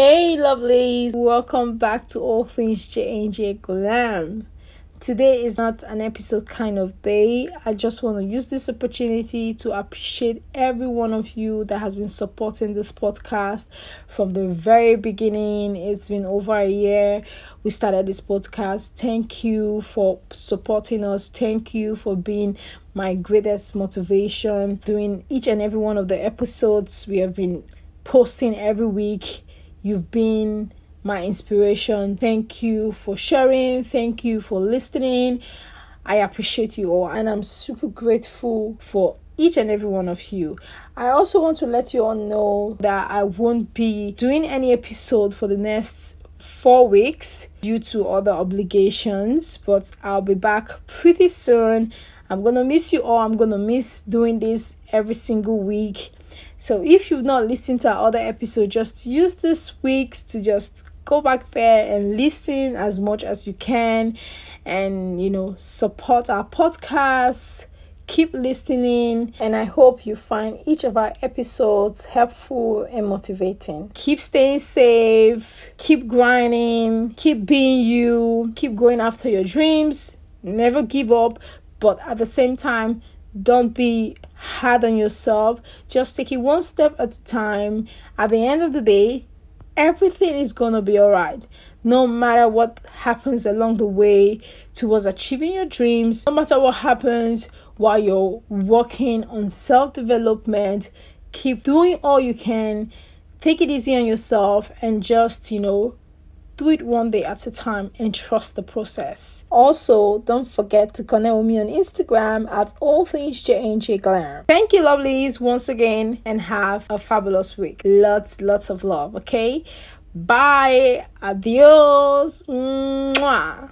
Hey, lovelies, welcome back to All Things J&J Glam. Today is not an episode kind of day. I just want to use this opportunity to appreciate every one of you that has been supporting this podcast from the very beginning. It's been over a year we started this podcast. Thank you for supporting us. Thank you for being my greatest motivation. Doing each and every one of the episodes we have been posting every week You've been my inspiration. Thank you for sharing. Thank you for listening. I appreciate you all and I'm super grateful for each and every one of you. I also want to let you all know that I won't be doing any episode for the next four weeks due to other obligations, but I'll be back pretty soon. I'm gonna miss you all. I'm gonna miss doing this every single week. So if you've not listened to our other episode, just use this week to just go back there and listen as much as you can and you know support our podcast keep listening. And i hope you find each of our episodes helpful and motivating. Keep staying safe. Keep grinding. Keep being you. Keep going after your dreams. Never give up. But at the same time don't be hard on yourself. Just take it one step at a time. At the end of the day, everything is going to be all right. No matter what happens along the way towards achieving your dreams, no matter what happens while you're working on self development, keep doing all you can. Take it easy on yourself and just, you know, do it one day at a time and trust the process. Also, don't forget to connect with me on Instagram at all things J&J Glam. Thank you, lovelies, once again, and have a fabulous week. Lots, lots of love, okay? Bye. Adios. Mwah.